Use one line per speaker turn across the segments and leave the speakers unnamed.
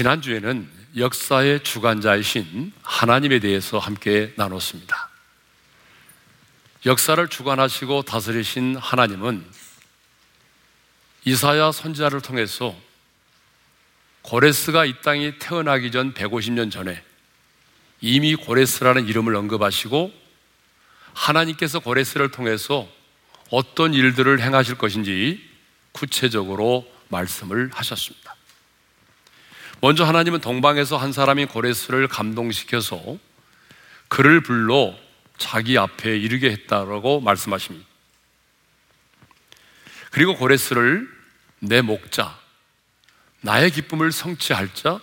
지난주에는 역사의 주관자이신 하나님에 대해서 함께 나눴습니다. 역사를 주관하시고 다스리신 하나님은 이사야 선지자를 통해서 고레스가 이 땅에 태어나기 전 150년 전에 이미 고레스라는 이름을 언급하시고 하나님께서 고레스를 통해서 어떤 일들을 행하실 것인지 구체적으로 말씀을 하셨습니다. 먼저 하나님은 동방에서 한 사람이 고레스를 감동시켜서 그를 불러 자기 앞에 이르게 했다라고 말씀하십니다. 그리고 고레스를 내 목자, 나의 기쁨을 성취할 자,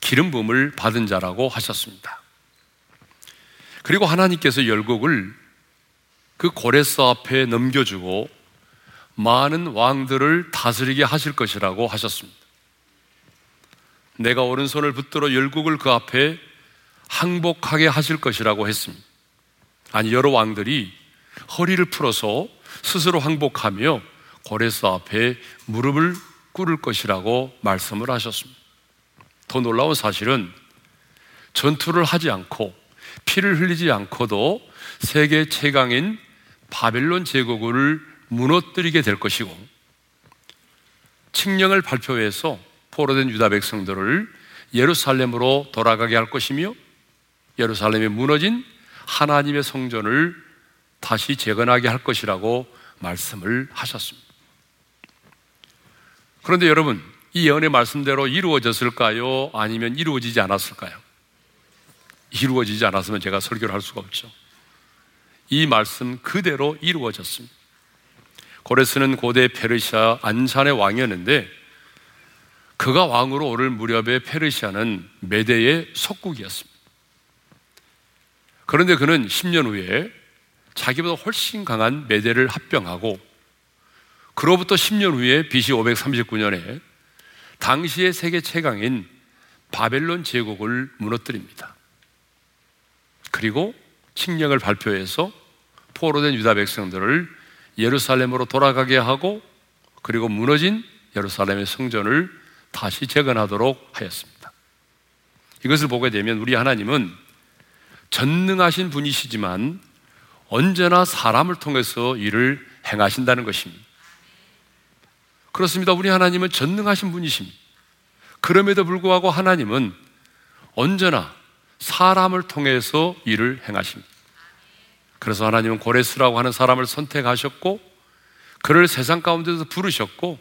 기름 부음을 받은 자라고 하셨습니다. 그리고 하나님께서 열국을 그 고레스 앞에 넘겨주고 많은 왕들을 다스리게 하실 것이라고 하셨습니다. 내가 오른손을 붙들어 열국을 그 앞에 항복하게 하실 것이라고 했습니다. 아니, 여러 왕들이 허리를 풀어서 스스로 항복하며 고레스 앞에 무릎을 꿇을 것이라고 말씀을 하셨습니다. 더 놀라운 사실은 전투를 하지 않고 피를 흘리지 않고도 세계 최강인 바벨론 제국을 무너뜨리게 될 것이고 칙령을 발표해서 포로된 유다 백성들을 예루살렘으로 돌아가게 할 것이며 예루살렘이 무너진 하나님의 성전을 다시 재건하게 할 것이라고 말씀을 하셨습니다. 그런데 여러분, 이 예언의 말씀대로 이루어졌을까요? 아니면 이루어지지 않았을까요? 이루어지지 않았으면 제가 설교를 할 수가 없죠. 이 말씀 그대로 이루어졌습니다. 고레스는 고대 페르시아 안산의 왕이었는데 그가 왕으로 오를 무렵에 페르시아는 메대의 속국이었습니다. 그런데 그는 10년 후에 자기보다 훨씬 강한 메대를 합병하고 그로부터 10년 후에 BC 539년에 당시의 세계 최강인 바벨론 제국을 무너뜨립니다. 그리고 칙령을 발표해서 포로된 유다 백성들을 예루살렘으로 돌아가게 하고 그리고 무너진 예루살렘의 성전을 다시 재건하도록 하였습니다. 이것을 보게 되면 우리 하나님은 전능하신 분이시지만 언제나 사람을 통해서 일을 행하신다는 것입니다. 그렇습니다. 우리 하나님은 전능하신 분이십니다. 그럼에도 불구하고 하나님은 언제나 사람을 통해서 일을 행하십니다. 그래서 하나님은 고레스라고 하는 사람을 선택하셨고 그를 세상 가운데서 부르셨고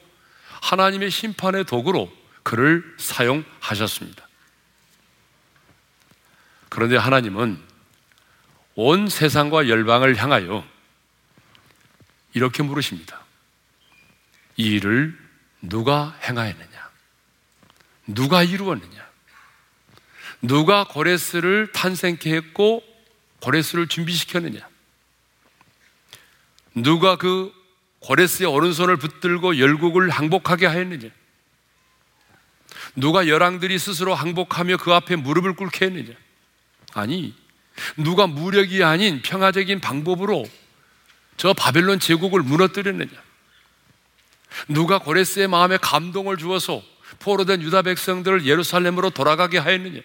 하나님의 심판의 도구로 그를 사용하셨습니다. 그런데 하나님은 온 세상과 열방을 향하여 이렇게 물으십니다. 이 일을 누가 행하였느냐? 누가 이루었느냐? 누가 고레스를 탄생케 했고 고레스를 준비시켰느냐? 누가 그 고레스의 오른손을 붙들고 열국을 항복하게 하였느냐? 누가 열왕들이 스스로 항복하며 그 앞에 무릎을 꿇게 했느냐? 아니, 누가 무력이 아닌 평화적인 방법으로 저 바벨론 제국을 무너뜨렸느냐? 누가 고레스의 마음에 감동을 주어서 포로된 유다 백성들을 예루살렘으로 돌아가게 하였느냐?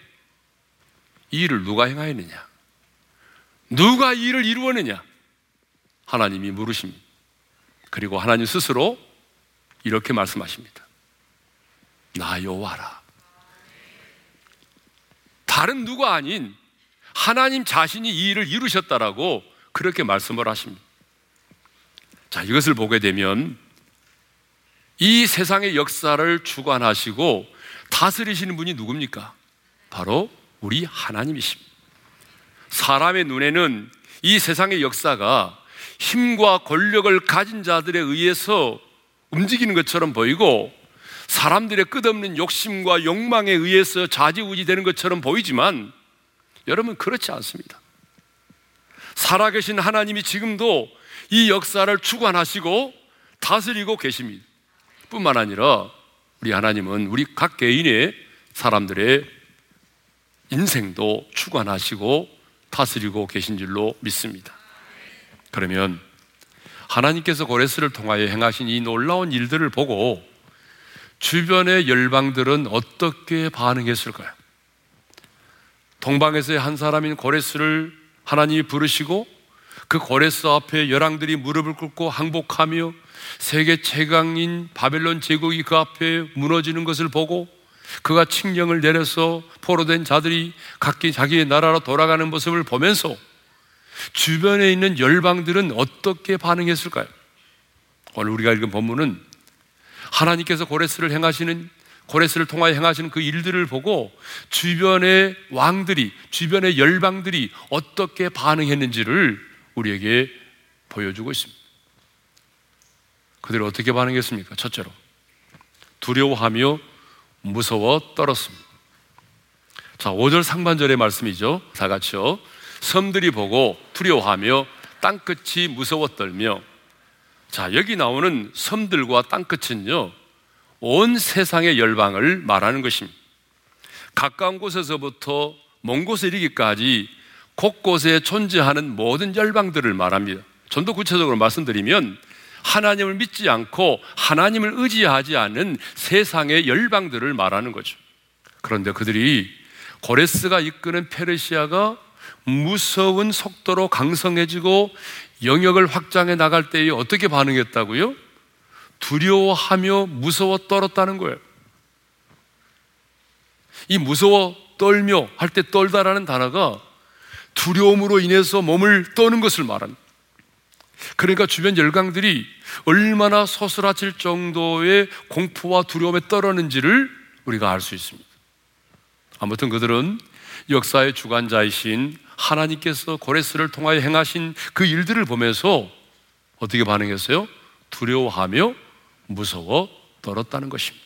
이 일을 누가 행하였느냐? 누가 이 일을 이루었느냐? 하나님이 물으십니다. 그리고 하나님 스스로 이렇게 말씀하십니다. 나 여호와라. 다른 누가 아닌 하나님 자신이 이 일을 이루셨다라고 그렇게 말씀을 하십니다. 자, 이것을 보게 되면 이 세상의 역사를 주관하시고 다스리시는 분이 누굽니까? 바로 우리 하나님이십니다. 사람의 눈에는 이 세상의 역사가 힘과 권력을 가진 자들에 의해서 움직이는 것처럼 보이고 사람들의 끝없는 욕심과 욕망에 의해서 좌지우지 되는 것처럼 보이지만 여러분 그렇지 않습니다. 살아계신 하나님이 지금도 이 역사를 주관하시고 다스리고 계십니다. 뿐만 아니라 우리 하나님은 우리 각 개인의 사람들의 인생도 주관하시고 다스리고 계신 줄로 믿습니다. 그러면 하나님께서 고레스를 통하여 행하신 이 놀라운 일들을 보고 주변의 열방들은 어떻게 반응했을까요? 동방에서의 한 사람인 고레스를 하나님이 부르시고 그 고레스 앞에 열왕들이 무릎을 꿇고 항복하며 세계 최강인 바벨론 제국이 그 앞에 무너지는 것을 보고 그가 칙령을 내려서 포로된 자들이 각기 자기의 나라로 돌아가는 모습을 보면서 주변에 있는 열방들은 어떻게 반응했을까요? 오늘 우리가 읽은 본문은 하나님께서 고레스를 행하시는 고레스를 통하여 행하시는 그 일들을 보고 주변의 왕들이 주변의 열방들이 어떻게 반응했는지를 우리에게 보여주고 있습니다. 그들이 어떻게 반응했습니까? 첫째로 두려워하며 무서워 떨었습니다. 자, 5절 상반절의 말씀이죠. 다 같이요. 섬들이 보고 두려워하며 땅끝이 무서워 떨며 자, 여기 나오는 섬들과 땅끝은요, 온 세상의 열방을 말하는 것입니다. 가까운 곳에서부터 먼 곳에 이르기까지 곳곳에 존재하는 모든 열방들을 말합니다. 좀 더 구체적으로 말씀드리면 하나님을 믿지 않고 하나님을 의지하지 않는 세상의 열방들을 말하는 거죠. 그런데 그들이 고레스가 이끄는 페르시아가 무서운 속도로 강성해지고 영역을 확장해 나갈 때에 어떻게 반응했다고요? 두려워하며 무서워 떨었다는 거예요. 이 무서워 떨며 할 때 떨다라는 단어가 두려움으로 인해서 몸을 떠는 것을 말합니다. 그러니까 주변 열강들이 얼마나 서스라칠 정도의 공포와 두려움에 떨었는지를 우리가 알 수 있습니다. 아무튼 그들은 역사의 주관자이신 하나님께서 고레스를 통하여 행하신 그 일들을 보면서 어떻게 반응했어요? 두려워하며 무서워 떨었다는 것입니다.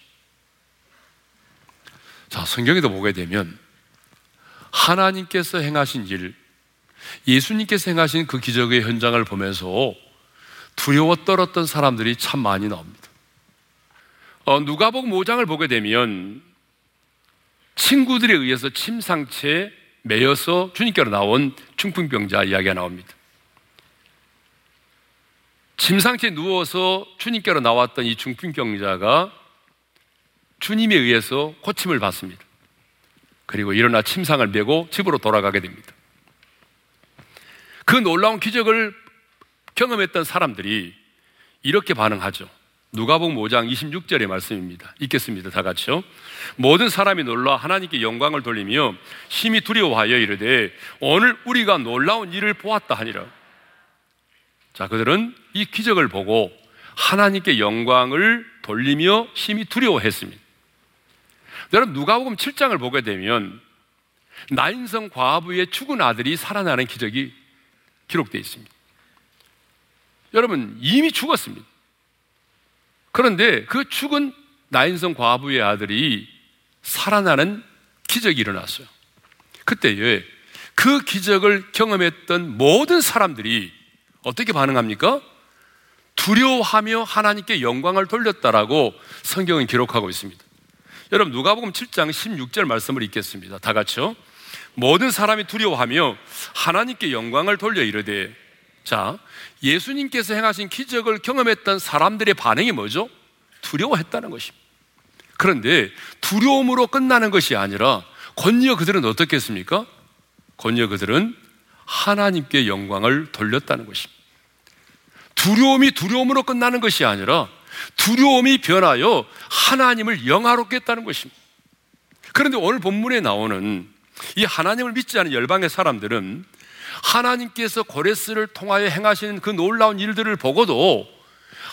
자, 성경에도 보게 되면 하나님께서 행하신 일, 예수님께서 행하신 그 기적의 현장을 보면서 두려워 떨었던 사람들이 참 많이 나옵니다. 어, 누가복음 5장을 보게 되면 친구들에 의해서 침상채 매여서 주님께로 나온 중풍병자 이야기가 나옵니다. 침상채 누워서 주님께로 나왔던 이 중풍병자가 주님에 의해서 고침을 받습니다. 그리고 일어나 침상을 메고 집으로 돌아가게 됩니다. 그 놀라운 기적을 경험했던 사람들이 이렇게 반응하죠. 누가복음 5장 26절의 말씀입니다. 읽겠습니다. 다 같이요. 모든 사람이 놀라 하나님께 영광을 돌리며 심히 두려워하여 이르되 오늘 우리가 놀라운 일을 보았다 하니라. 자, 그들은 이 기적을 보고 하나님께 영광을 돌리며 심히 두려워했습니다. 여러분 누가복음 7장을 보게 되면 나인성 과부의 죽은 아들이 살아나는 기적이 기록되어 있습니다. 여러분 이미 죽었습니다. 그런데 그 죽은 나인성 과부의 아들이 살아나는 기적이 일어났어요. 그때에 그 기적을 경험했던 모든 사람들이 어떻게 반응합니까? 두려워하며 하나님께 영광을 돌렸다라고 성경은 기록하고 있습니다. 여러분 누가복음 7장 16절 말씀을 읽겠습니다. 다 같이요. 모든 사람이 두려워하며 하나님께 영광을 돌려 이르되 자, 예수님께서 행하신 기적을 경험했던 사람들의 반응이 뭐죠? 두려워했다는 것입니다. 그런데 두려움으로 끝나는 것이 아니라 권리어 그들은 어떻게 했습니까? 권리어 그들은 하나님께 영광을 돌렸다는 것입니다. 두려움이 두려움으로 끝나는 것이 아니라 두려움이 변하여 하나님을 영화롭게 했다는 것입니다. 그런데 오늘 본문에 나오는 이 하나님을 믿지 않은 열방의 사람들은 하나님께서 고레스를 통하여 행하시는 그 놀라운 일들을 보고도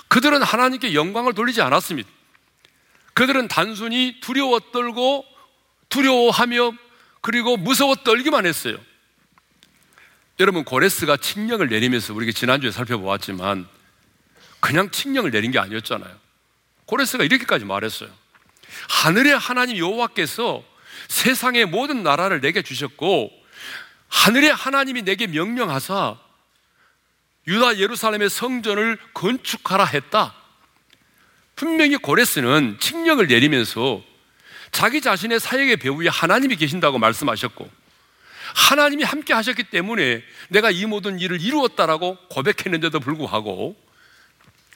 그들은 하나님께 영광을 돌리지 않았습니다. 그들은 단순히 두려워 떨고 두려워하며 그리고 무서워 떨기만 했어요. 여러분 고레스가 칙령을 내리면서 우리가 지난주에 살펴보았지만 그냥 칙령을 내린 게 아니었잖아요. 고레스가 이렇게까지 말했어요. 하늘의 하나님 여호와께서 세상의 모든 나라를 내게 주셨고 하늘의 하나님이 내게 명령하사 유다 예루살렘의 성전을 건축하라 했다. 분명히 고레스는 칙령을 내리면서 자기 자신의 사역의 배후에 하나님이 계신다고 말씀하셨고 하나님이 함께 하셨기 때문에 내가 이 모든 일을 이루었다라고 고백했는데도 불구하고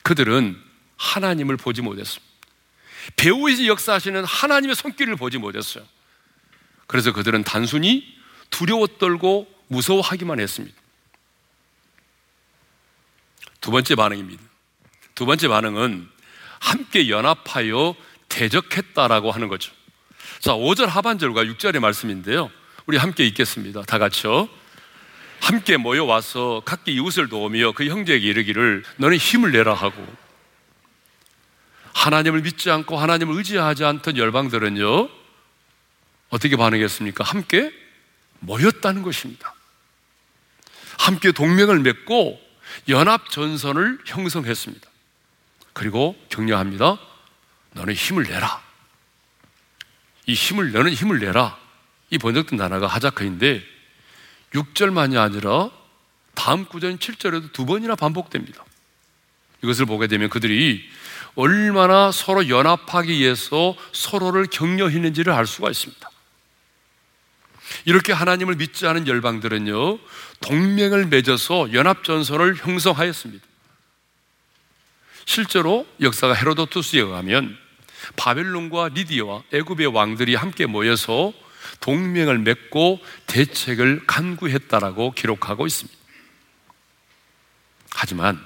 그들은 하나님을 보지 못했습니다. 배우이지 역사하시는 하나님의 손길을 보지 못했어요. 그래서 그들은 단순히 두려워 떨고 무서워하기만 했습니다. 두 번째 반응입니다. 두 번째 반응은 함께 연합하여 대적했다라고 하는 거죠. 자, 5절 하반절과 6절의 말씀인데요. 우리 함께 읽겠습니다. 다 같이요. 함께 모여와서 각기 이웃을 도우며 그 형제에게 이르기를 너는 힘을 내라 하고 하나님을 믿지 않고 하나님을 의지하지 않던 열방들은요 어떻게 반응했습니까? 함께 모였다는 것입니다. 함께 동맹을 맺고 연합 전선을 형성했습니다. 그리고 격려합니다. 너는 힘을 내라. 이 힘을 너는 힘을 내라. 이 번역된 단어가 하자크인데 6절만이 아니라 다음 구절 7절에도 두 번이나 반복됩니다. 이것을 보게 되면 그들이 얼마나 서로 연합하기 위해서 서로를 격려했는지를 알 수가 있습니다. 이렇게 하나님을 믿지 않은 열방들은요, 동맹을 맺어서 연합전선을 형성하였습니다. 실제로 역사가 헤로도투스에 의하면 바벨론과 리디아와 애굽의 왕들이 함께 모여서 동맹을 맺고 대책을 간구했다라고 기록하고 있습니다. 하지만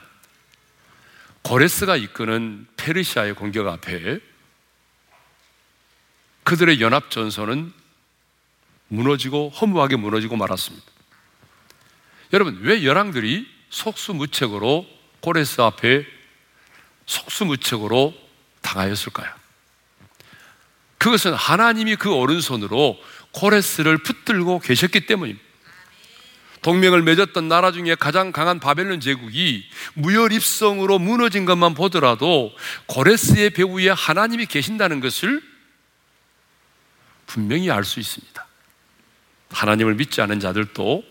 고레스가 이끄는 페르시아의 공격 앞에 그들의 연합 전선은 무너지고 허무하게 무너지고 말았습니다. 여러분, 왜 열왕들이 속수무책으로 고레스 앞에 속수무책으로 당하였을까요? 그것은 하나님이 그 오른손으로 고레스를 붙들고 계셨기 때문입니다. 동맹을 맺었던 나라 중에 가장 강한 바벨론 제국이 무혈 입성으로 무너진 것만 보더라도 고레스의 배후에 하나님이 계신다는 것을 분명히 알 수 있습니다. 하나님을 믿지 않은 자들도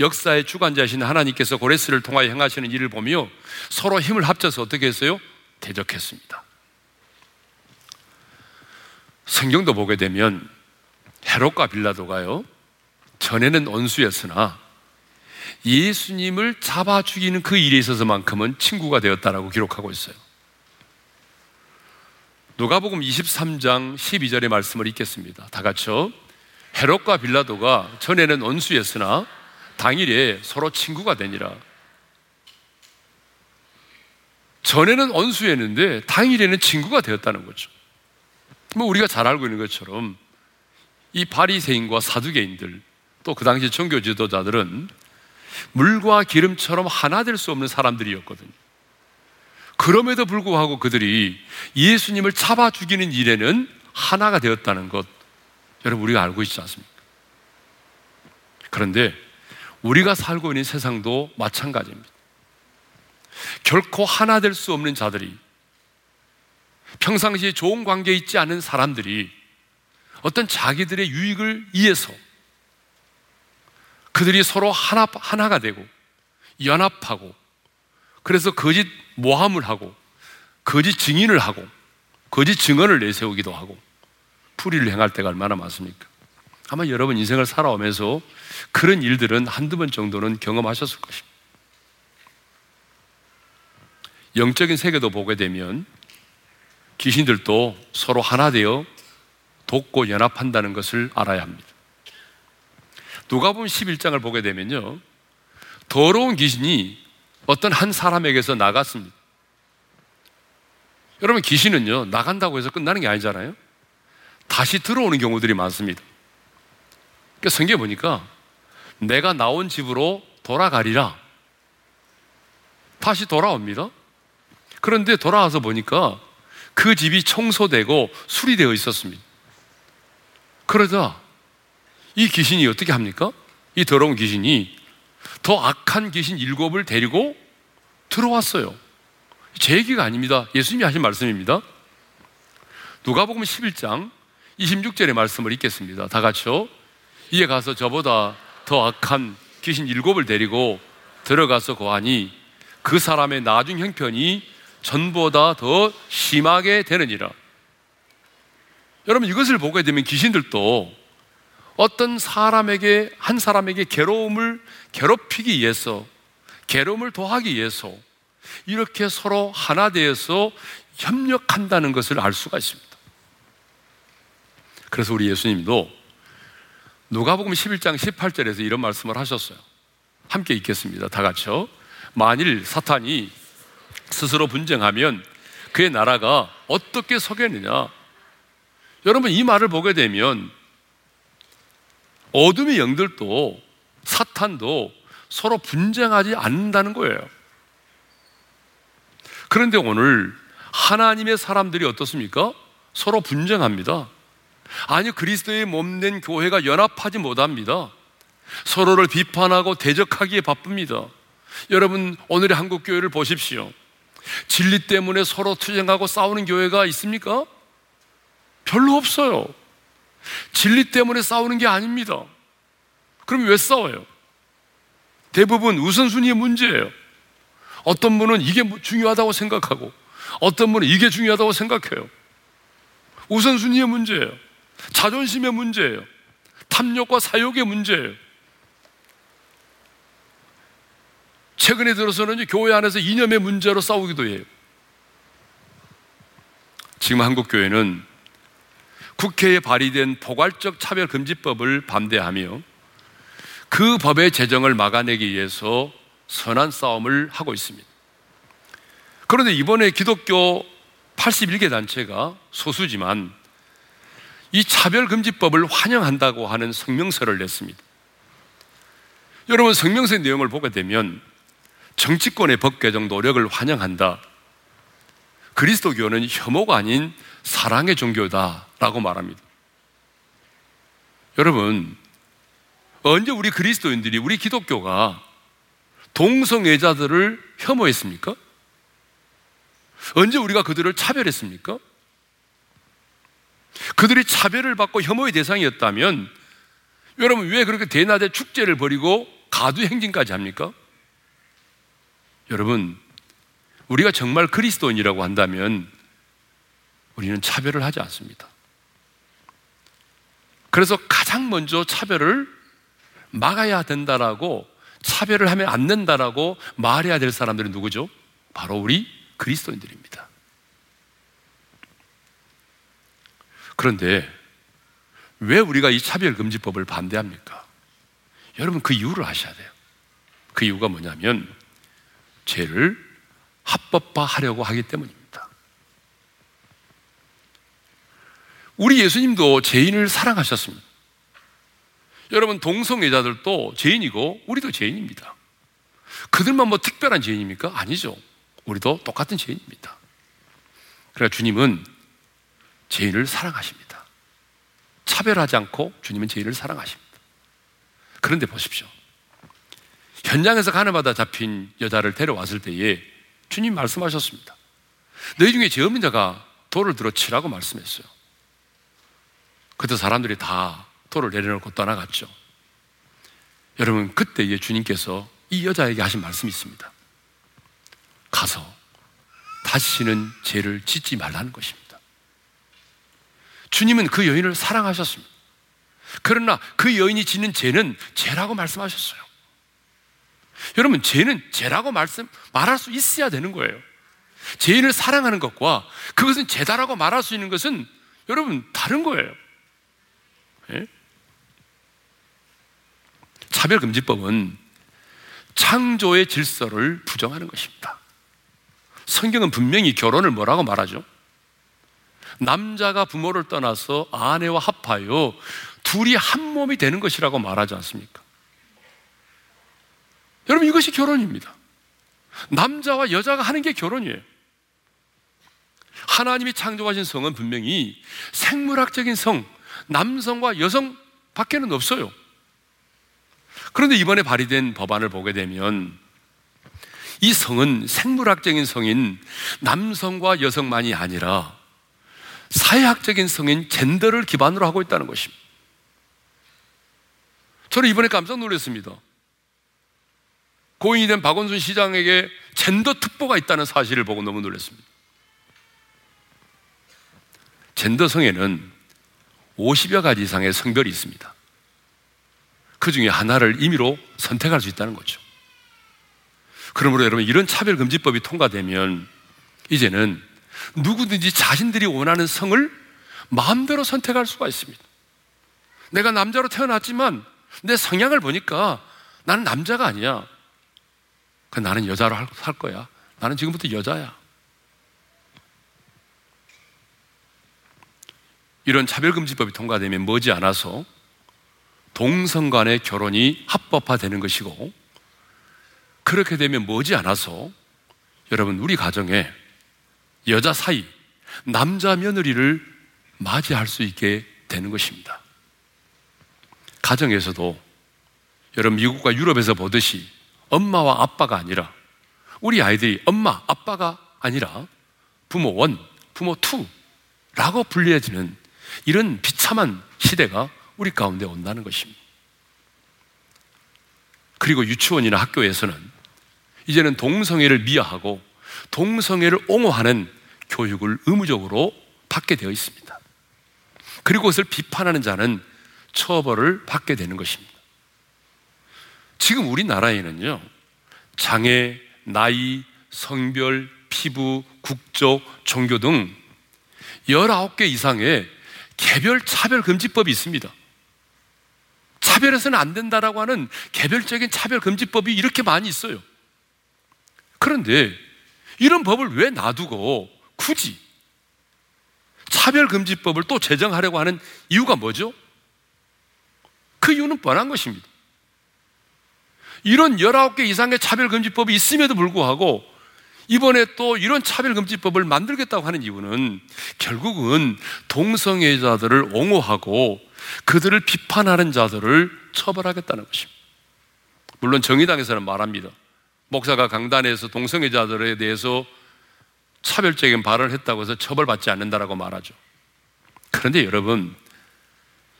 역사의 주관자이신 하나님께서 고레스를 통하여 행하시는 일을 보며 서로 힘을 합쳐서 어떻게 했어요? 대적했습니다. 성경도 보게 되면 헤롯과 빌라도가요, 전에는 원수였으나 예수님을 잡아 죽이는 그 일에 있어서만큼은 친구가 되었다라고 기록하고 있어요. 누가복음 23장 12절의 말씀을 읽겠습니다. 다 같이요. 헤롯과 빌라도가 전에는 원수였으나 당일에 서로 친구가 되니라. 전에는 원수였는데 당일에는 친구가 되었다는 거죠. 뭐 우리가 잘 알고 있는 것처럼 이 바리새인과 사두개인들 또 그 당시 종교 지도자들은 물과 기름처럼 하나 될 수 없는 사람들이었거든요. 그럼에도 불구하고 그들이 예수님을 잡아 죽이는 일에는 하나가 되었다는 것 여러분 우리가 알고 있지 않습니까? 그런데 우리가 살고 있는 세상도 마찬가지입니다. 결코 하나 될 수 없는 자들이 평상시에 좋은 관계에 있지 않은 사람들이 어떤 자기들의 유익을 위해서 그들이 서로 하나, 하나가 되고 연합하고 그래서 거짓 모함을 하고 거짓 증인을 하고 거짓 증언을 내세우기도 하고 풀이를 행할 때가 얼마나 많습니까? 아마 여러분 인생을 살아오면서 그런 일들은 한두 번 정도는 경험하셨을 것입니다. 영적인 세계도 보게 되면 귀신들도 서로 하나 되어 돕고 연합한다는 것을 알아야 합니다. 누가 보면 11장을 보게 되면요. 더러운 귀신이 어떤 한 사람에게서 나갔습니다. 여러분, 귀신은요, 나간다고 해서 끝나는 게 아니잖아요. 다시 들어오는 경우들이 많습니다. 그러니까 성경에 보니까 내가 나온 집으로 돌아가리라. 다시 돌아옵니다. 그런데 돌아와서 보니까 그 집이 청소되고 수리되어 있었습니다. 그러자 이 귀신이 어떻게 합니까? 이 더러운 귀신이 더 악한 귀신 일곱을 데리고 들어왔어요. 제 얘기가 아닙니다. 예수님이 하신 말씀입니다. 누가복음 11장 26절의 말씀을 읽겠습니다. 다 같이요. 이에 가서 저보다 더 악한 귀신 일곱을 데리고 들어가서 고하니 그 사람의 나중 형편이 전보다 더 심하게 되느니라. 여러분 이것을 보게 되면 귀신들도 어떤 사람에게 한 사람에게 괴로움을 괴롭히기 위해서 괴로움을 더하기 위해서 이렇게 서로 하나 되어서 협력한다는 것을 알 수가 있습니다. 그래서 우리 예수님도 누가복음 11장 18절에서 이런 말씀을 하셨어요. 함께 읽겠습니다. 다 같이요. 만일 사탄이 스스로 분쟁하면 그의 나라가 어떻게 서겠느냐? 여러분 이 말을 보게 되면 어둠의 영들도 사탄도 서로 분쟁하지 않는다는 거예요. 그런데 오늘 하나님의 사람들이 어떻습니까? 서로 분쟁합니다. 아니, 그리스도의 몸 된 교회가 연합하지 못합니다. 서로를 비판하고 대적하기에 바쁩니다. 여러분, 오늘의 한국 교회를 보십시오. 진리 때문에 서로 투쟁하고 싸우는 교회가 있습니까? 별로 없어요. 진리 때문에 싸우는 게 아닙니다. 그럼 왜 싸워요? 대부분 우선순위의 문제예요. 어떤 분은 이게 중요하다고 생각하고, 어떤 분은 이게 중요하다고 생각해요. 우선순위의 문제예요. 자존심의 문제예요. 탐욕과 사욕의 문제예요. 최근에 들어서는 교회 안에서 이념의 문제로 싸우기도 해요. 지금 한국 교회는 국회에 발의된 포괄적 차별금지법을 반대하며 그 법의 제정을 막아내기 위해서 선한 싸움을 하고 있습니다. 그런데 이번에 기독교 81개 단체가 소수지만 이 차별금지법을 환영한다고 하는 성명서를 냈습니다. 여러분, 성명서의 내용을 보게 되면 정치권의 법 개정 노력을 환영한다. 그리스도교는 혐오가 아닌 사랑의 종교다라고 말합니다. 여러분, 언제 우리 그리스도인들이 우리 기독교가 동성애자들을 혐오했습니까? 언제 우리가 그들을 차별했습니까? 그들이 차별을 받고 혐오의 대상이었다면 여러분 왜 그렇게 대낮에 축제를 벌이고 가두 행진까지 합니까? 여러분 우리가 정말 그리스도인이라고 한다면 우리는 차별을 하지 않습니다. 그래서 가장 먼저 차별을 막아야 된다라고 차별을 하면 안 된다라고 말해야 될 사람들은 누구죠? 바로 우리 그리스도인들입니다. 그런데 왜 우리가 이 차별금지법을 반대합니까? 여러분 그 이유를 아셔야 돼요. 그 이유가 뭐냐면 죄를 합법화하려고 하기 때문입니다. 우리 예수님도 죄인을 사랑하셨습니다. 여러분 동성애자들도 죄인이고 우리도 죄인입니다. 그들만 뭐 특별한 죄인입니까? 아니죠. 우리도 똑같은 죄인입니다. 그러니까 주님은 죄인을 사랑하십니다. 차별하지 않고 주님은 죄인을 사랑하십니다. 그런데 보십시오. 현장에서 가늠하다 잡힌 여자를 데려왔을 때에 주님 말씀하셨습니다. 너희 중에 죄 없는 자가 돌을 들어 치라고 말씀했어요. 그때 사람들이 다 돌을 내려놓고 떠나갔죠. 여러분, 그때에 주님께서 이 여자에게 하신 말씀이 있습니다. 가서 다시는 죄를 짓지 말라는 것입니다. 주님은 그 여인을 사랑하셨습니다. 그러나 그 여인이 짓는 죄는 죄라고 말씀하셨어요. 여러분, 죄는 죄라고 말씀, 말할 수 있어야 되는 거예요. 죄인을 사랑하는 것과 그것은 죄다라고 말할 수 있는 것은 여러분, 다른 거예요. 예? 차별금지법은 창조의 질서를 부정하는 것입니다. 성경은 분명히 결혼을 뭐라고 말하죠? 남자가 부모를 떠나서 아내와 합하여 둘이 한 몸이 되는 것이라고 말하지 않습니까? 여러분 이것이 결혼입니다. 남자와 여자가 하는 게 결혼이에요. 하나님이 창조하신 성은 분명히 생물학적인 성, 남성과 여성 밖에는 없어요. 그런데 이번에 발의된 법안을 보게 되면 이 성은 생물학적인 성인 남성과 여성만이 아니라 사회학적인 성인 젠더를 기반으로 하고 있다는 것입니다. 저는 이번에 깜짝 놀랐습니다. 고인이 된 박원순 시장에게 젠더 특보가 있다는 사실을 보고 너무 놀랐습니다. 젠더 성에는 50여 가지 이상의 성별이 있습니다. 그 중에 하나를 임의로 선택할 수 있다는 거죠. 그러므로 여러분 이런 차별금지법이 통과되면 이제는 누구든지 자신들이 원하는 성을 마음대로 선택할 수가 있습니다. 내가 남자로 태어났지만 내 성향을 보니까 나는 남자가 아니야. 그 나는 여자로 살 거야. 나는 지금부터 여자야. 이런 차별금지법이 통과되면 머지 않아서 동성 간의 결혼이 합법화되는 것이고 그렇게 되면 머지 않아서 여러분 우리 가정에 여자 사이 남자 며느리를 맞이할 수 있게 되는 것입니다. 가정에서도 여러분 미국과 유럽에서 보듯이 엄마와 아빠가 아니라 우리 아이들이 엄마, 아빠가 아니라 부모 원, 부모 투라고 불려지는 이런 비참한 시대가 우리 가운데 온다는 것입니다. 그리고 유치원이나 학교에서는 이제는 동성애를 미화하고 동성애를 옹호하는 교육을 의무적으로 받게 되어 있습니다. 그리고 그것을 비판하는 자는 처벌을 받게 되는 것입니다. 지금 우리나라에는요, 장애, 나이, 성별, 피부, 국적, 종교 등 19개 이상의 개별 차별 금지법이 있습니다. 차별해서는 안 된다라고 하는 개별적인 차별 금지법이 이렇게 많이 있어요. 그런데 이런 법을 왜 놔두고 굳이 차별 금지법을 또 제정하려고 하는 이유가 뭐죠? 그 이유는 뻔한 것입니다. 이런 19개 이상의 차별금지법이 있음에도 불구하고 이번에 또 이런 차별금지법을 만들겠다고 하는 이유는 결국은 동성애자들을 옹호하고 그들을 비판하는 자들을 처벌하겠다는 것입니다. 물론 정의당에서는 말합니다. 목사가 강단에서 동성애자들에 대해서 차별적인 발언을 했다고 해서 처벌받지 않는다라고 말하죠. 그런데 여러분,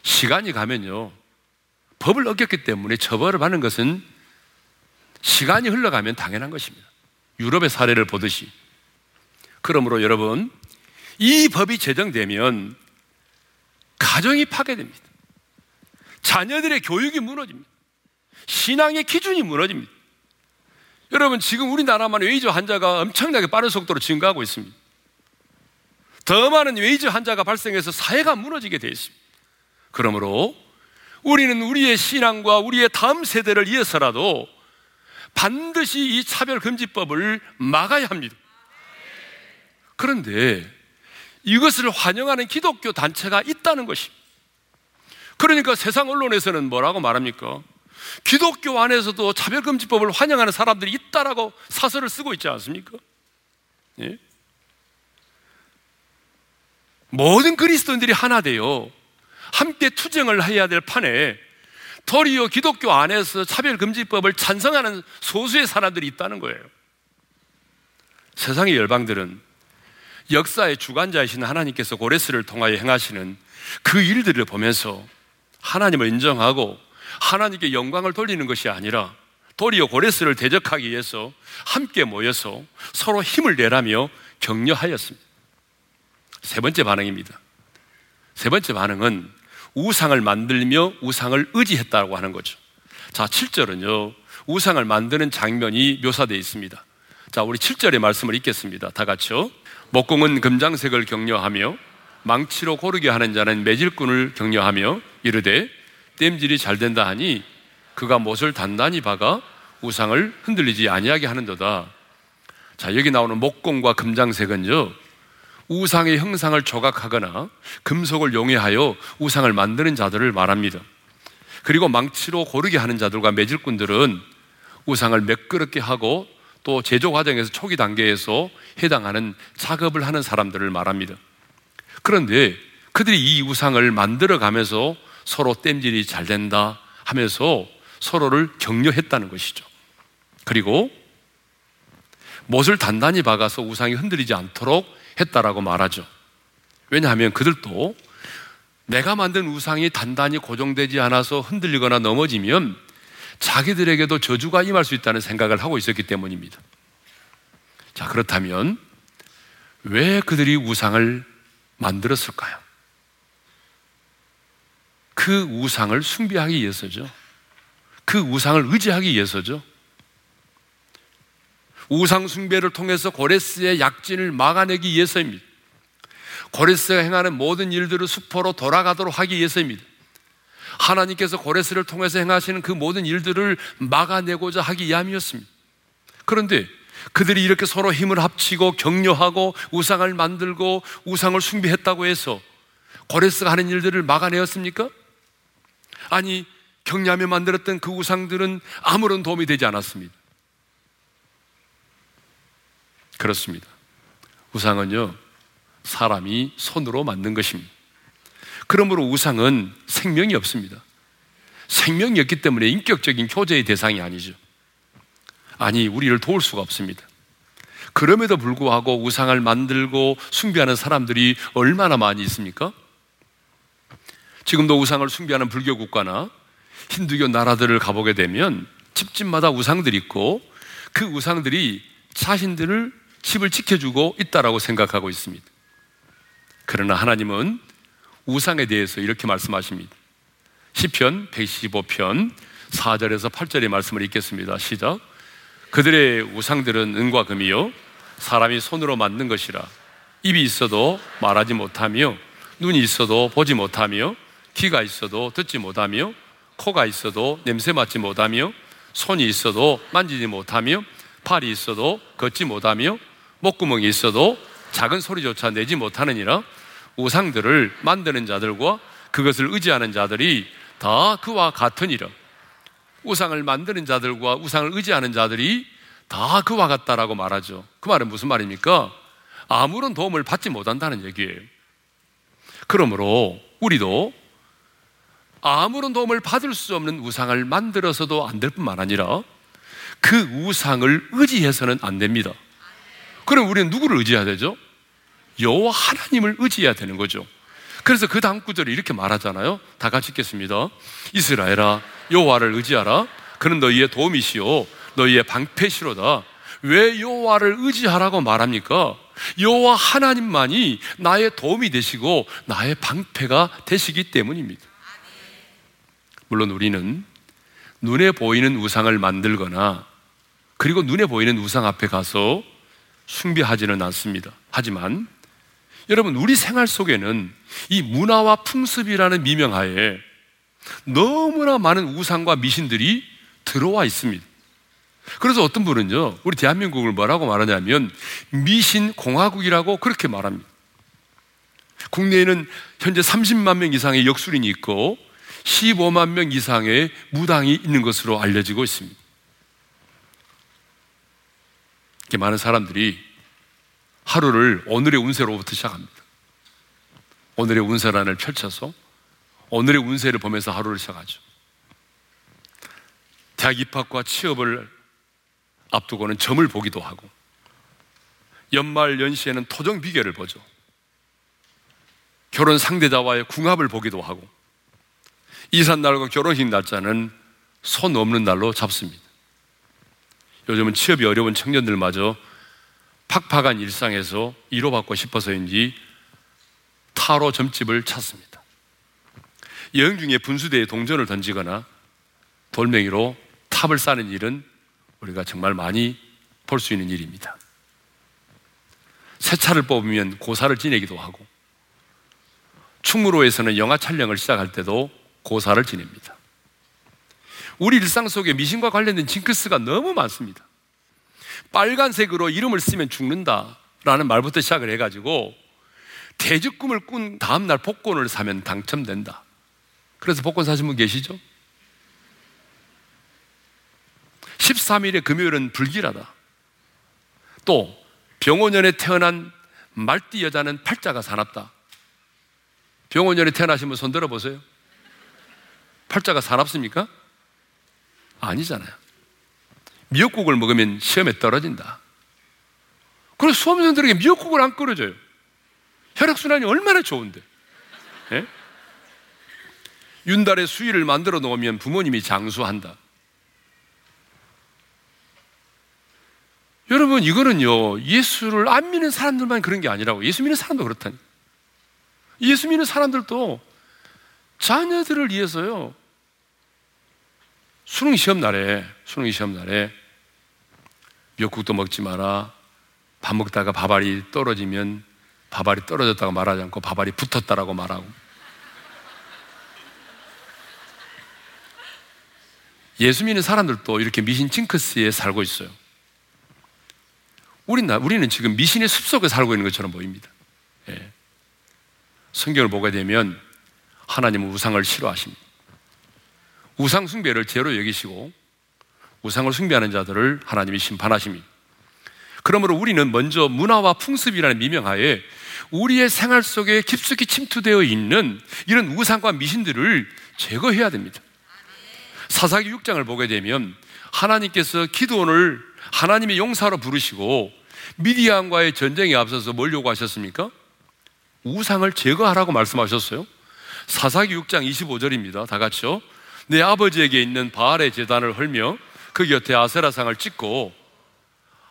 시간이 가면요. 법을 어겼기 때문에 처벌을 받는 것은 시간이 흘러가면 당연한 것입니다. 유럽의 사례를 보듯이. 그러므로 여러분, 이 법이 제정되면 가정이 파괴됩니다. 자녀들의 교육이 무너집니다. 신앙의 기준이 무너집니다. 여러분, 지금 우리나라만 에이즈 환자가 엄청나게 빠른 속도로 증가하고 있습니다. 더 많은 에이즈 환자가 발생해서 사회가 무너지게 되어 있습니다. 그러므로 우리는 우리의 신앙과 우리의 다음 세대를 위해서라도 반드시 이 차별금지법을 막아야 합니다. 그런데 이것을 환영하는 기독교 단체가 있다는 것입니다. 그러니까 세상 언론에서는 뭐라고 말합니까? 기독교 안에서도 차별금지법을 환영하는 사람들이 있다라고 사설을 쓰고 있지 않습니까? 예? 모든 그리스도인들이 하나 되어 함께 투쟁을 해야 될 판에 도리어 기독교 안에서 차별금지법을 찬성하는 소수의 사람들이 있다는 거예요. 세상의 열방들은 역사의 주관자이신 하나님께서 고레스를 통하여 행하시는 그 일들을 보면서 하나님을 인정하고 하나님께 영광을 돌리는 것이 아니라 도리어 고레스를 대적하기 위해서 함께 모여서 서로 힘을 내라며 격려하였습니다. 세 번째 반응입니다. 세 번째 반응은 우상을 만들며 우상을 의지했다고 하는 거죠. 자, 7절은요, 우상을 만드는 장면이 묘사되어 있습니다. 자, 우리 7절의 말씀을 읽겠습니다. 다 같이요. 목공은 금장색을 격려하며 망치로 고르게 하는 자는 매질꾼을 격려하며 이르되 땜질이 잘 된다 하니 그가 못을 단단히 박아 우상을 흔들리지 아니하게 하는도다. 자, 여기 나오는 목공과 금장색은요, 우상의 형상을 조각하거나 금속을 용해하여 우상을 만드는 자들을 말합니다. 그리고 망치로 고르게 하는 자들과 매질꾼들은 우상을 매끄럽게 하고 또 제조 과정에서 초기 단계에서 해당하는 작업을 하는 사람들을 말합니다. 그런데 그들이 이 우상을 만들어 가면서 서로 땜질이 잘 된다 하면서 서로를 격려했다는 것이죠. 그리고 못을 단단히 박아서 우상이 흔들리지 않도록 했다라고 말하죠. 왜냐하면 그들도 내가 만든 우상이 단단히 고정되지 않아서 흔들리거나 넘어지면 자기들에게도 저주가 임할 수 있다는 생각을 하고 있었기 때문입니다. 자, 그렇다면 왜 그들이 우상을 만들었을까요? 그 우상을 숭배하기 위해서죠. 그 우상을 의지하기 위해서죠. 우상 숭배를 통해서 고레스의 약진을 막아내기 위해서입니다. 고레스가 행하는 모든 일들을 수포로 돌아가도록 하기 위해서입니다. 하나님께서 고레스를 통해서 행하시는 그 모든 일들을 막아내고자 하기 위함이었습니다. 그런데 그들이 이렇게 서로 힘을 합치고 격려하고 우상을 만들고 우상을 숭배했다고 해서 고레스가 하는 일들을 막아내었습니까? 아니, 격려하며 만들었던 그 우상들은 아무런 도움이 되지 않았습니다. 그렇습니다. 우상은요, 사람이 손으로 만든 것입니다. 그러므로 우상은 생명이 없습니다. 생명이 없기 때문에 인격적인 교제의 대상이 아니죠. 아니, 우리를 도울 수가 없습니다. 그럼에도 불구하고 우상을 만들고 숭배하는 사람들이 얼마나 많이 있습니까? 지금도 우상을 숭배하는 불교 국가나 힌두교 나라들을 가보게 되면 집집마다 우상들이 있고 그 우상들이 자신들을 집을 지켜주고 있다라고 생각하고 있습니다. 그러나 하나님은 우상에 대해서 이렇게 말씀하십니다. 시편 115편 4절에서 8절의 말씀을 읽겠습니다. 시작. 그들의 우상들은 은과 금이요 사람이 손으로 만든 것이라 입이 있어도 말하지 못하며 눈이 있어도 보지 못하며 귀가 있어도 듣지 못하며 코가 있어도 냄새 맡지 못하며 손이 있어도 만지지 못하며 팔이 있어도 걷지 못하며 목구멍이 있어도 작은 소리조차 내지 못하느니라 우상들을 만드는 자들과 그것을 의지하는 자들이 다 그와 같으니라. 우상을 만드는 자들과 우상을 의지하는 자들이 다 그와 같다라고 말하죠. 그 말은 무슨 말입니까? 아무런 도움을 받지 못한다는 얘기예요. 그러므로 우리도 아무런 도움을 받을 수 없는 우상을 만들어서도 안 될 뿐만 아니라 그 우상을 의지해서는 안 됩니다. 그럼 우리는 누구를 의지해야 되죠? 여호와 하나님을 의지해야 되는 거죠. 그래서 그 다음 구절에 이렇게 말하잖아요. 다 같이 읽겠습니다. 이스라엘아 여호와를 의지하라. 그는 너희의 도움이시오. 너희의 방패시로다. 왜 여호와를 의지하라고 말합니까? 여호와 하나님만이 나의 도움이 되시고 나의 방패가 되시기 때문입니다. 물론 우리는 눈에 보이는 우상을 만들거나 그리고 눈에 보이는 우상 앞에 가서 숭배하지는 않습니다. 하지만 여러분, 우리 생활 속에는 이 문화와 풍습이라는 미명하에 너무나 많은 우상과 미신들이 들어와 있습니다. 그래서 어떤 분은요, 우리 대한민국을 뭐라고 말하냐면 미신 공화국이라고 그렇게 말합니다. 국내에는 현재 30만 명 이상의 역술인이 있고 15만 명 이상의 무당이 있는 것으로 알려지고 있습니다. 이렇게 많은 사람들이 하루를 오늘의 운세로부터 시작합니다. 오늘의 운세란을 펼쳐서 오늘의 운세를 보면서 하루를 시작하죠. 대학 입학과 취업을 앞두고는 점을 보기도 하고 연말 연시에는 토정 비결을 보죠. 결혼 상대자와의 궁합을 보기도 하고 이삿날과 결혼식 날짜는 손 없는 날로 잡습니다. 요즘은 취업이 어려운 청년들마저 팍팍한 일상에서 이로받고 싶어서인지 타로 점집을 찾습니다. 여행 중에 분수대에 동전을 던지거나 돌멩이로 탑을 쌓는 일은 우리가 정말 많이 볼 수 있는 일입니다. 새 차를 뽑으면 고사를 지내기도 하고 충무로에서는 영화 촬영을 시작할 때도 고사를 지냅니다. 우리 일상 속에 미신과 관련된 징크스가 너무 많습니다. 빨간색으로 이름을 쓰면 죽는다 라는 말부터 시작을 해가지고 대적금을 꾼 다음날 복권을 사면 당첨된다. 그래서 복권 사신 분 계시죠? 13일의 금요일은 불길하다. 또 병원년에 태어난 말띠 여자는 팔자가 사납다. 병원년에 태어나신 분 손 들어 보세요. 팔자가 사납습니까? 아니잖아요. 미역국을 먹으면 시험에 떨어진다. 그래서 수험생들에게 미역국을 안 끓여줘요. 혈액순환이 얼마나 좋은데. 예? 윤달에 수위를 만들어 놓으면 부모님이 장수한다. 여러분, 이거는요, 예수를 안 믿는 사람들만 그런 게 아니라고. 예수 믿는 사람도 그렇다니. 예수 믿는 사람들도 자녀들을 위해서요, 수능 시험 날에, 수능 시험 날에 미역국도 먹지 마라. 밥 먹다가 밥알이 떨어지면 밥알이 떨어졌다고 말하지 않고 밥알이 붙었다라고 말하고. 예수 믿는 사람들도 이렇게 미신 징크스에 살고 있어요. 우리 우리는 지금 미신의 숲속에 살고 있는 것처럼 보입니다. 예. 성경을 보게 되면 하나님은 우상을 싫어하십니다. 우상 숭배를 죄로 여기시고 우상을 숭배하는 자들을 하나님이 심판하십니다. 그러므로 우리는 먼저 문화와 풍습이라는 미명하에 우리의 생활 속에 깊숙이 침투되어 있는 이런 우상과 미신들을 제거해야 됩니다. 사사기 6장을 보게 되면 하나님께서 기도원을 하나님의 용사로 부르시고 미디안과의 전쟁에 앞서서 뭘 요구하셨습니까? 우상을 제거하라고 말씀하셨어요. 사사기 6장 25절입니다. 다 같이요. 내 아버지에게 있는 바알의 재단을 헐며 그 곁에 아세라상을 찍고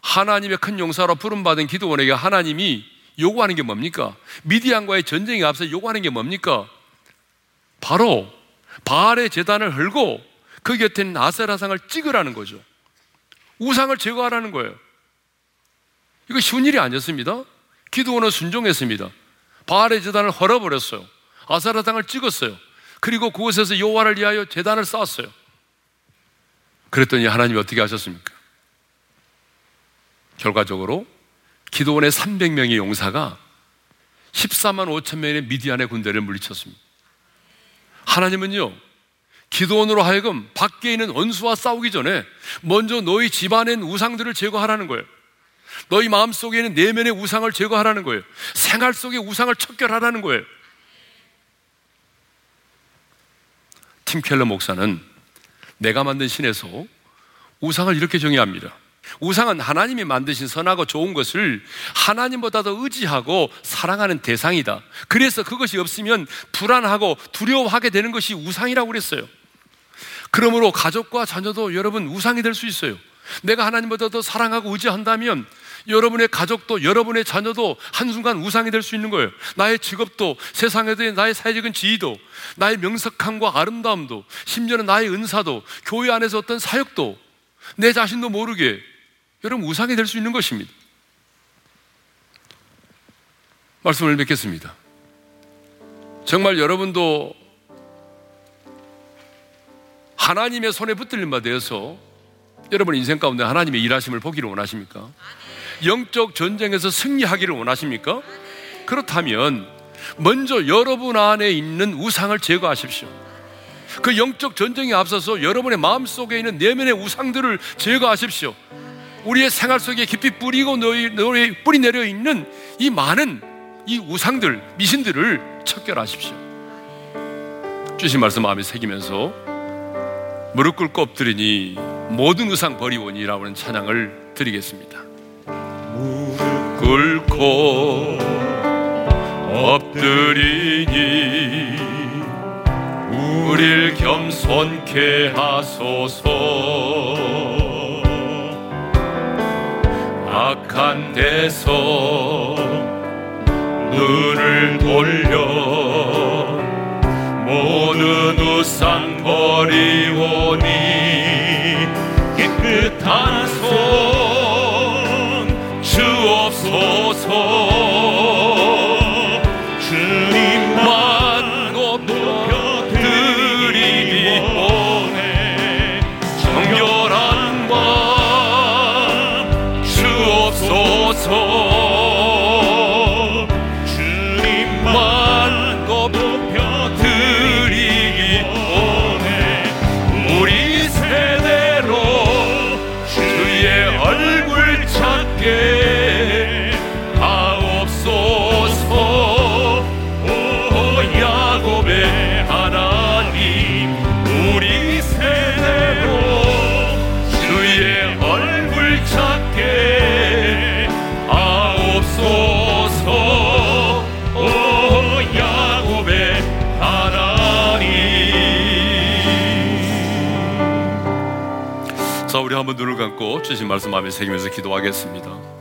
하나님의 큰 용사로 부름받은 기도원에게 하나님이 요구하는 게 뭡니까? 미디안과의 전쟁에 앞서 요구하는 게 뭡니까? 바로 바알의 재단을 헐고 그 있는 아세라상을 찍으라는 거죠. 우상을 제거하라는 거예요. 이거 쉬운 일이 아니었습니다. 기도원은 순종했습니다. 바알의 재단을 헐어버렸어요. 아사라당을 찍었어요. 그리고 그곳에서 여호와를 위하여 재단을 쌓았어요. 그랬더니 하나님이 어떻게 하셨습니까? 결과적으로 기도원의 300명의 용사가 14만 5천 명의 미디안의 군대를 물리쳤습니다. 하나님은요, 기도원으로 하여금 밖에 있는 원수와 싸우기 전에 먼저 너희 집안의 우상들을 제거하라는 거예요. 너희 마음 속에 있는 내면의 우상을 제거하라는 거예요. 생활 속의 우상을 척결하라는 거예요. 팀 켈러 목사는 내가 만든 신에서 우상을 이렇게 정의합니다. 우상은 하나님이 만드신 선하고 좋은 것을 하나님보다 도 의지하고 사랑하는 대상이다. 그래서 그것이 없으면 불안하고 두려워하게 되는 것이 우상이라고 그랬어요. 그러므로 가족과 자녀도 여러분 우상이 될 수 있어요. 내가 하나님보다 더 사랑하고 의지한다면 여러분의 가족도 여러분의 자녀도 한순간 우상이 될 수 있는 거예요. 나의 직업도 세상에도 나의 사회적인 지위도 나의 명석함과 아름다움도 심지어는 나의 은사도 교회 안에서 어떤 사역도 내 자신도 모르게 여러분 우상이 될 수 있는 것입니다. 말씀을 맺겠습니다. 정말 여러분도 하나님의 손에 붙들림 받아서 여러분 인생 가운데 하나님의 일하심을 보기를 원하십니까? 영적 전쟁에서 승리하기를 원하십니까? 그렇다면 먼저 여러분 안에 있는 우상을 제거하십시오. 그 영적 전쟁에 앞서서 여러분의 마음 속에 있는 내면의 우상들을 제거하십시오. 우리의 생활 속에 깊이 뿌리고 뿌리 내려 있는 이 많은 이 우상들, 미신들을 척결하십시오. 주신 말씀 마음에 새기면서 무릎 꿇고 엎드리니 모든 우상 버리오니라고 하는 찬양을 드리겠습니다. 꿇고 엎드리니 우릴 겸손케 하소서 악한 데서 눈을 돌려 모든 우상 버리오니 한번 눈을 감고 주신 말씀 마음에 새기면서 기도하겠습니다.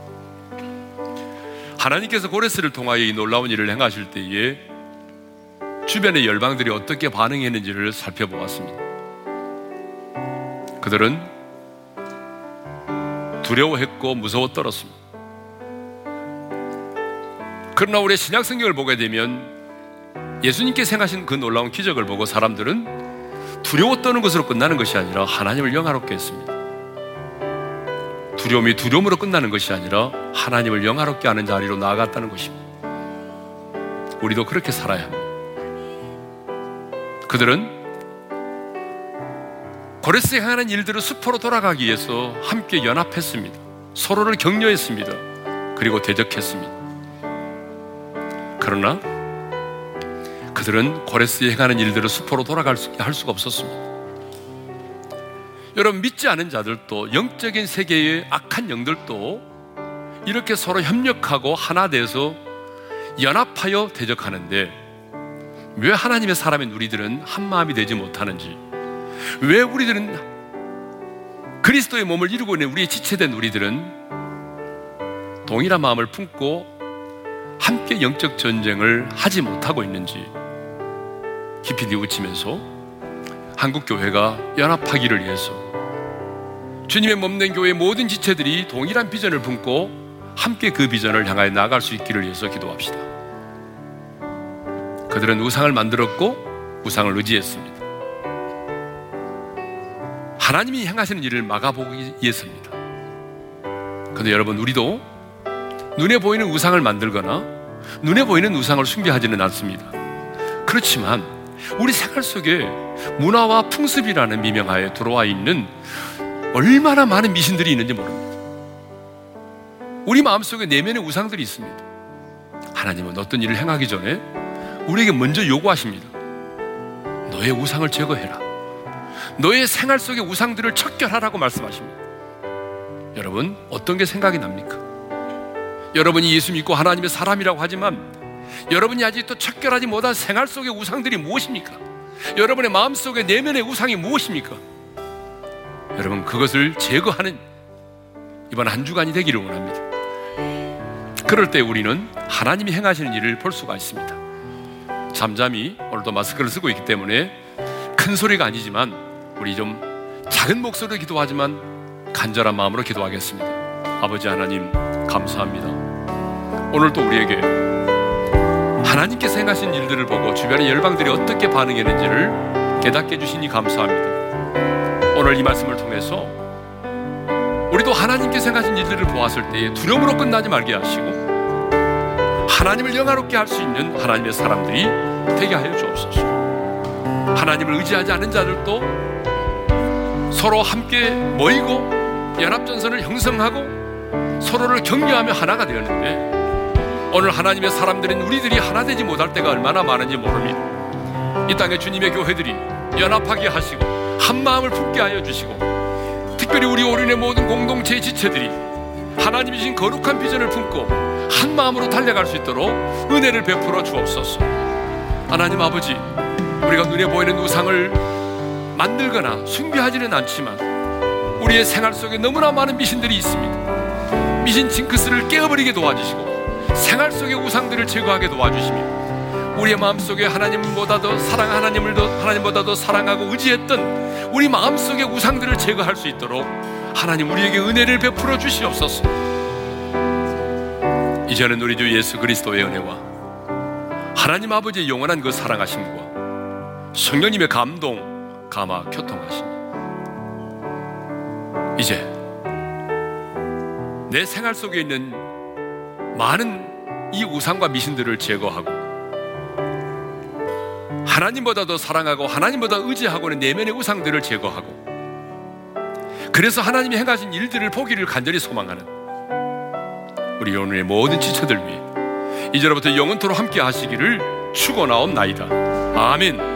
하나님께서 고레스를 통하여 이 놀라운 일을 행하실 때에 주변의 열방들이 어떻게 반응했는지를 살펴보았습니다. 그들은 두려워했고 무서워 떨었습니다. 그러나 우리 신약 성경을 보게 되면 예수님께 생하신 그 놀라운 기적을 보고 사람들은 두려워 떠는 것으로 끝나는 것이 아니라 하나님을 영화롭게 했습니다. 두려움이 두려움으로 끝나는 것이 아니라 하나님을 영화롭게 하는 자리로 나아갔다는 것입니다. 우리도 그렇게 살아야 합니다. 그들은 고레스에 향하는 일들을 수포로 돌아가기 위해서 함께 연합했습니다. 서로를 격려했습니다. 그리고 대적했습니다. 그러나 그들은 고레스에 행하는 일들을 수포로 돌아갈 수, 할 수가 없었습니다. 여러분 믿지 않은 자들도 영적인 세계의 악한 영들도 이렇게 서로 협력하고 하나 돼서 연합하여 대적하는데 왜 하나님의 사람인 우리들은 한 마음이 되지 못하는지 왜 우리들은 그리스도의 몸을 이루고 있는 우리의 지체된 우리들은 동일한 마음을 품고 함께 영적 전쟁을 하지 못하고 있는지 깊이 뉘우치면서 한국 교회가 연합하기를 위해서 주님의 몸된 교회 모든 지체들이 동일한 비전을 품고 함께 그 비전을 향하여 나아갈 수 있기를 위해서 기도합시다. 그들은 우상을 만들었고 우상을 의지했습니다. 하나님이 행하시는 일을 막아보기 위해서입니다. 그런데 여러분 우리도 눈에 보이는 우상을 만들거나 눈에 보이는 우상을 숭배하지는 않습니다. 그렇지만 우리 생활 속에 문화와 풍습이라는 미명하에 들어와 있는 얼마나 많은 미신들이 있는지 모릅니다. 우리 마음속에 내면의 우상들이 있습니다. 하나님은 어떤 일을 행하기 전에 우리에게 먼저 요구하십니다. 너의 우상을 제거해라. 너의 생활 속의 우상들을 척결하라고 말씀하십니다. 여러분, 어떤 게 생각이 납니까? 여러분이 예수 믿고 하나님의 사람이라고 하지만 여러분이 아직도 척결하지 못한 생활 속의 우상들이 무엇입니까? 여러분의 마음 속에 내면의 우상이 무엇입니까? 여러분 그것을 제거하는 이번 한 주간이 되기를 원합니다. 그럴 때 우리는 하나님이 행하시는 일을 볼 수가 있습니다. 잠잠히 오늘도 마스크를 쓰고 있기 때문에 큰 소리가 아니지만 우리 좀 작은 목소리로 기도하지만 간절한 마음으로 기도하겠습니다. 아버지 하나님 감사합니다. 오늘 또 우리에게 하나님께서 행하신 일들을 보고 주변의 열방들이 어떻게 반응했는지를 깨닫게 해주시니 감사합니다. 오늘 이 말씀을 통해서 우리도 하나님께서 행하신 일들을 보았을 때에 두려움으로 끝나지 말게 하시고 하나님을 영화롭게 할 수 있는 하나님의 사람들이 되게 하여 주옵소서. 하나님을 의지하지 않은 자들도 서로 함께 모이고 연합전선을 형성하고 서로를 격려하며 하나가 되었는데 오늘 하나님의 사람들인 우리들이 하나 되지 못할 때가 얼마나 많은지 모릅니다. 이 땅에 주님의 교회들이 연합하게 하시고 한 마음을 품게 하여 주시고 특별히 우리 오륜의 모든 공동체 지체들이 하나님이 주신 거룩한 비전을 품고 한 마음으로 달려갈 수 있도록 은혜를 베풀어 주옵소서. 하나님 아버지, 우리가 눈에 보이는 우상을 만들거나 숭배하지는 않지만 우리의 생활 속에 너무나 많은 미신들이 있습니다. 미신 징크스를 깨어버리게 도와주시고 생활 속의 우상들을 제거하게 도와주시며 우리의 마음속에 하나님보다도 사랑 하나님을 더 하나님보다도 사랑하고 의지했던 우리 마음속의 우상들을 제거할 수 있도록 하나님 우리에게 은혜를 베풀어 주시옵소서. 이제는 우리 주 예수 그리스도의 은혜와 하나님 아버지의 영원한 그 사랑하심과 성령님의 감동, 감화, 교통하심 이제 내 생활 속에 있는 많은 이 우상과 미신들을 제거하고 하나님보다 더 사랑하고 하나님보다 의지하고 는 내면의 우상들을 제거하고 그래서 하나님이 행하신 일들을 보기를 간절히 소망하는 우리 오늘의 모든 지체들 위해 이제로부터 영원토록 함께 하시기를 축원하옵나이다. 아멘.